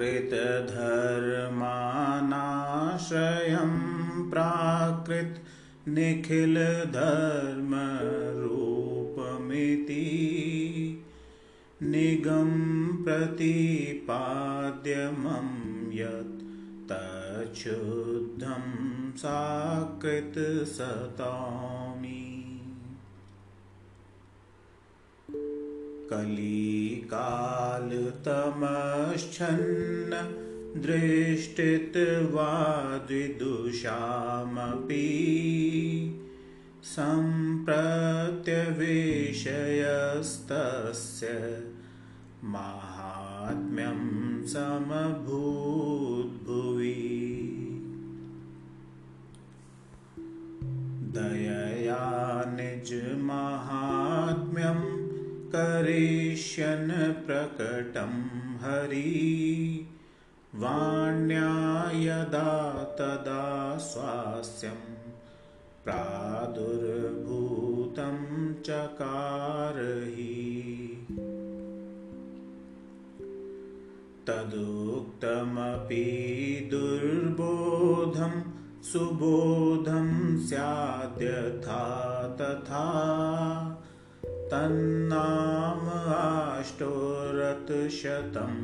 प्राकृतधर्मानाश्रयं प्राकृत निखिलधर्मरूपमिति निगं प्रतिपाद्यमं यत् तच्छुद्धं साकृतसतामि कलिकालतमश्चन्न दृष्टित्वा द्विदुषामपि सम्प्रत्यविषयस्तस्य माहात्म्यं समभूद्भुवि प्रकटं हरि। वाण्या यदा तदा स्वास्यं प्रादुर्भूतं चकारहि तदुक्तमपि दुर्बोधं सुबोधं स्याद्यथा तथा। तन्नाम अष्टोरथशतं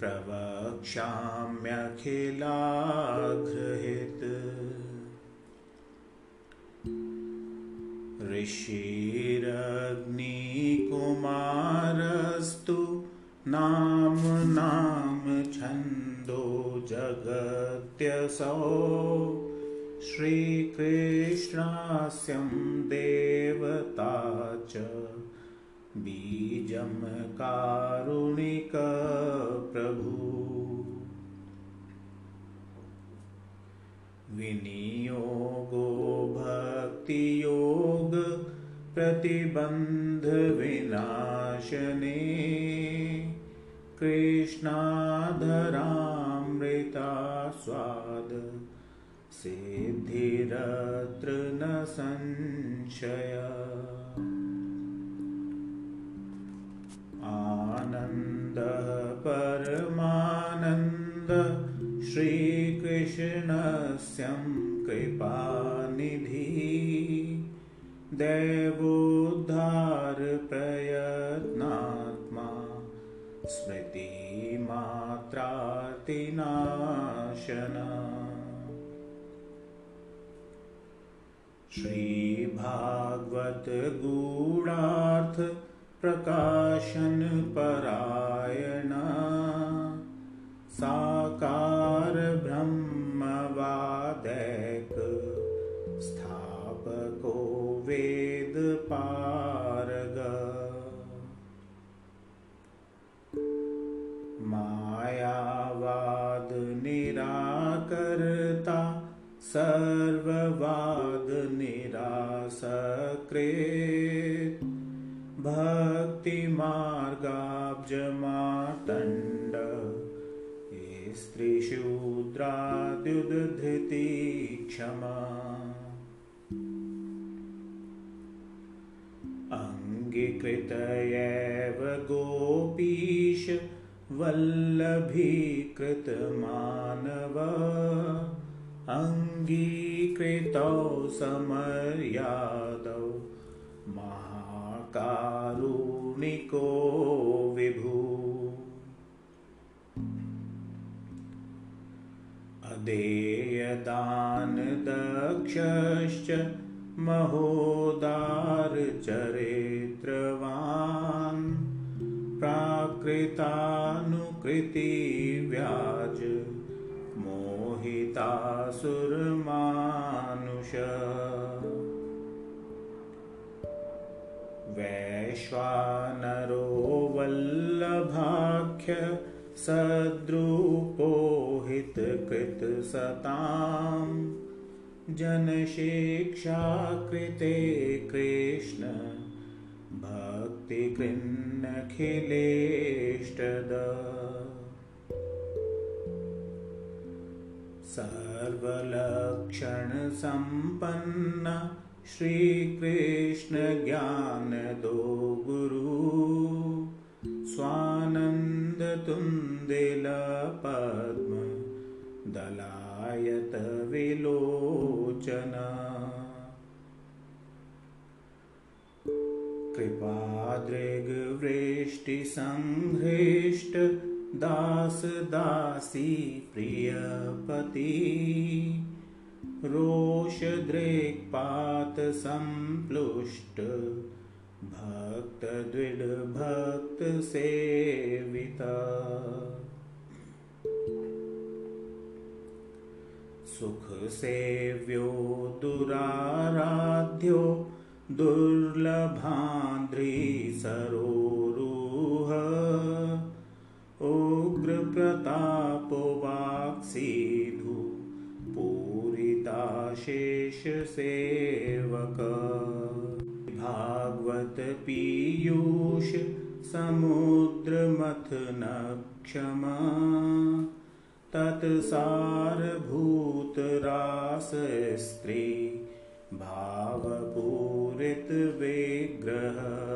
प्रवक्ष्याम्यखिलाघृहित् ऋषिरग्निकुमारस्तु नाम नाम छन्दो जगत्यसौ। श्रीकृष्णास्यं देवता च बीजं कारुणिकप्रभु विनियोगो भक्तियोग प्रतिबन्धविनाशने कृष्णाधरामृतास्वाद सिद्धिरत्र न संशय। श्रीकृष्णस्यं कृपानिधि देवोद्धारप्रयत्नात्मा स्मृतिमात्रातिनाशन। श्रीभागवतगूढार्थप्रकाशनपरायण साकारब्रह्मवादैक सर्ववादनिरासकृत् भक्तिमार्गाब्जमातण्ड स्त्रीशूद्राद्युद्धृति क्षमा। अङ्गीकृत एव गोपीश वल्लभीकृतमानव अङ्गीकृतौ समर्यादौ महाकारुणिको विभू। अदेयदानदक्षश्च महोदारचरित्रवान् प्राकृतानुकृतिव्याज मोहितासुरमानुष। वैश्वानरो वल्लभाख्य सद्रूपोहितकृतसतां जनशिक्षाकृते कृष्ण भक्तिकृन्नखिलेष्टद सर्वलक्षणसम्पन्न श्रीकृष्णज्ञानदो गुरु स्वानन्दतुन्द कन्दिलपद्म दलायत विलोचन कृपादृग्वृष्टिसङ्घ्रिष्ट दास दासी प्रियपति। रोषदृक्पात सम्प्लुष्ट भक्त सेविता। सुखसेव्यो दुराराध्यो दुर्लभान्द्रिसरोरुह प्रतापोवाक्सीधु पूरिताशेषसेवक। भागवत पीयूष स्त्री तत्सारभूतरासस्त्री भावपूरितविग्रह।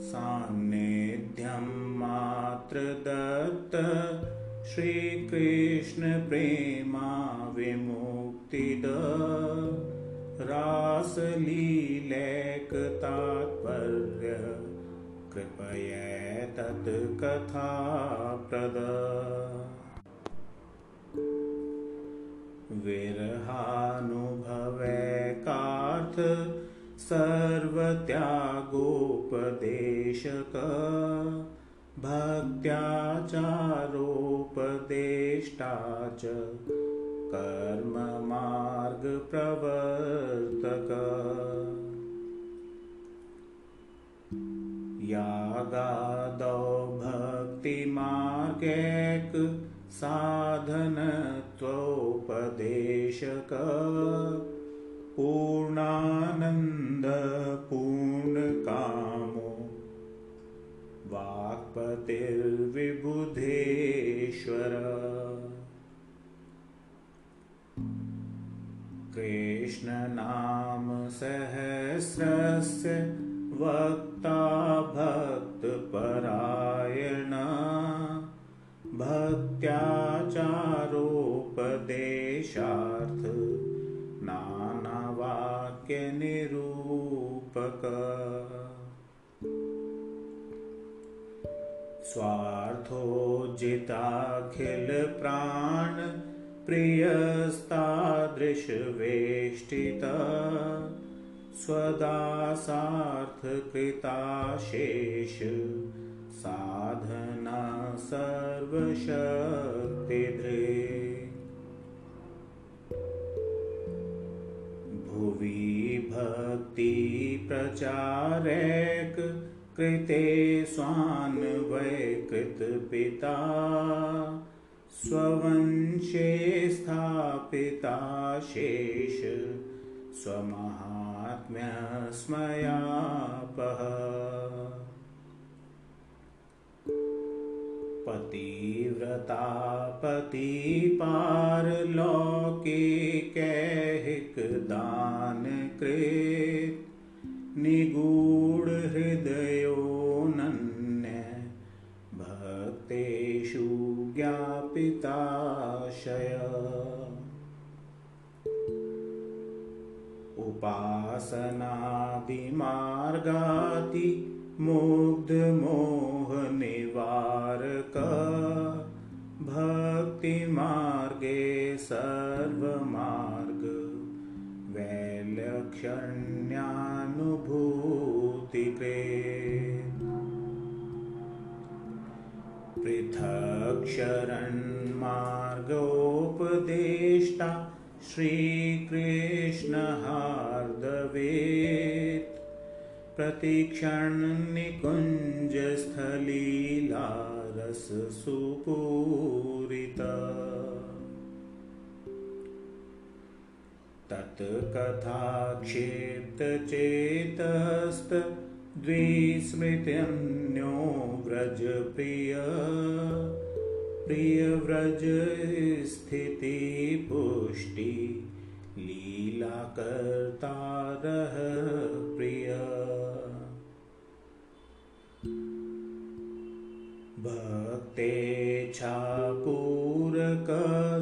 सान्निध्यम् दत्त श्रीकृष्णप्रेमा विमुक्तिद रासलीलैकतात्पर्य कृपयेतत् कथाप्रद विरहानुभवैकार्थ सर्वत्यागोपदेशक भक्त्याचारोपदेष्टा च कर्ममार्गप्रवर्तक। यागादौ भक्तिमार्गैक साधनत्वोपदेशक। पूर्णानन्दपूर्णकामो वाक्पतिर्विबुधेश्वर। कृष्णनामसहस्रस्य वक्ता भक्तपरायण। भक्त्याचारोपदेशार्थ नानावाक्यनिरूपक स्वार्थोजिताखिलप्राण प्रियस्तादृशवेष्टित। स्वदासार्थकृताशेष साधना सर्वशक्तिधृ भुवि भक्तिप्रचारैक कृते स्वान्वैकृतपिता स्ववंशे स्थापिता शेष स्वमाहात्म्यस्मयापः। पतिव्रता पति पतिपारलौकिकैहिकदानकृत् निगूढहृदयोऽनन्य ज्ञापिताशय उपासनादिमार्गाति मुग्धमोहनिवारक। भक्तिमार्गे सर्वमार्ग। वैलक्षण्यानुभूतिके शरण्मार्गोपदेष्टा श्रीकृष्णहार्दवेत्। प्रतिक्षणनिकुञ्जस्थलीलारससुपूरित। तत्कथाक्षेप्तचेतस्तद्विस्मृत्यन्यो व्रज प्रिय प्रिय व्रज स्थिति पुष्टि लीला करता रह प्रिय। भक्ते भक्तेच्छापूरक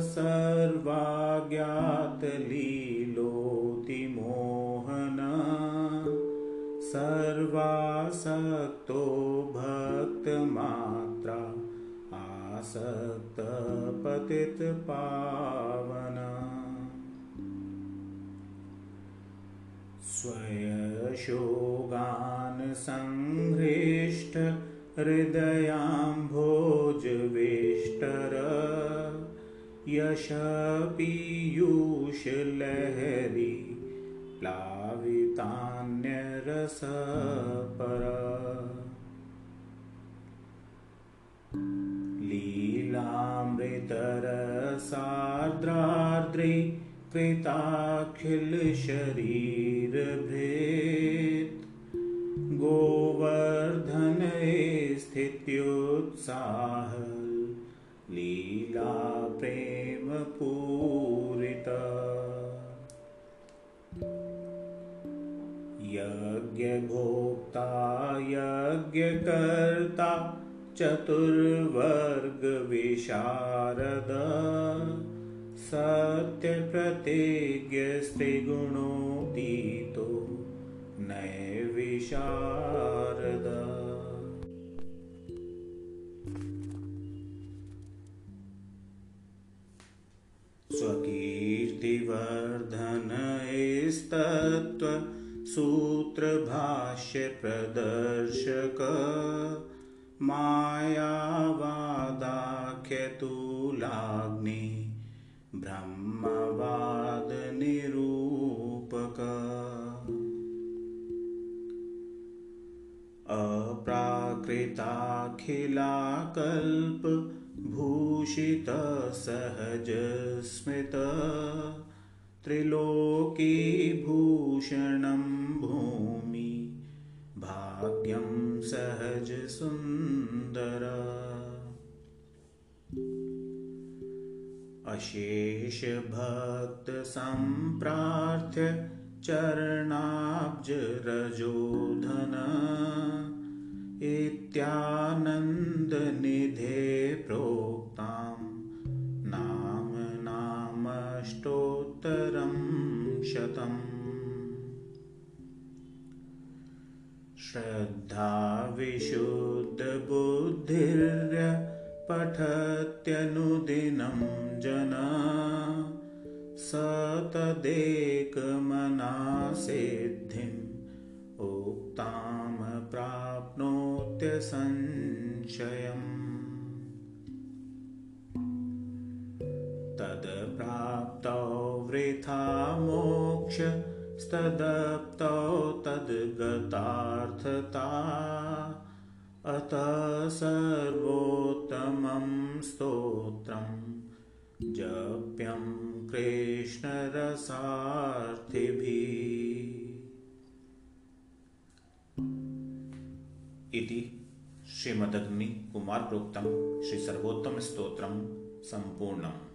सर्वाज्ञातली सर्वासक्तो भक्तमात्रा आसक्तपतितपावन स्वयशोगान् सङ्घ्रेष्ट हृदयाम्भोजवेष्टर यशपीयूषलहरी रस परा। शरीर कृताखिलशरीरभृत् गोवर्धन स्थित्योत्साह लीला यज्ञभोक्ता यज्ञकर्ता चतुर्वर्गविशारद सत्यप्रतिज्ञस्त्रिगुणोतीतो नैविशारद स्वकीर्तिवर्धनैस्तत्त्वसूत्रभाष्यप्रदर्शक मायावादाख्यतुलाग्नि ब्रह्मवादनिरूपक। अप्राकृताखिलाकल्पभूषितसहजस्मृत त्रिलोकीभूषणं भूमि भाग्यं सहजसुन्दर। अशेषभक्तसम्प्रार्थ्य चरणाब्जरजोधन इत्यानन्दनिधे प्रोक्तां नामष्टोत्तरं शतम्। श्रद्धाविशुद्धबुद्धिर्य पठत्यनुदिनं जना। स तदेकमनासिद्धिम् उक्तां प्राप्नोत्यसंशयम् तत्प्राप्तौ वृथा मोक्षस्तदप्तौ तद्गतार्थता। अतः सर्वोत्तमं स्तोत्रम् जप्यं कृष्णरसार्थिभिः। इति श्रीमदग्निकुमारप्रोक्तं श्रीसर्वोत्तमस्तोत्रं सम्पूर्णम्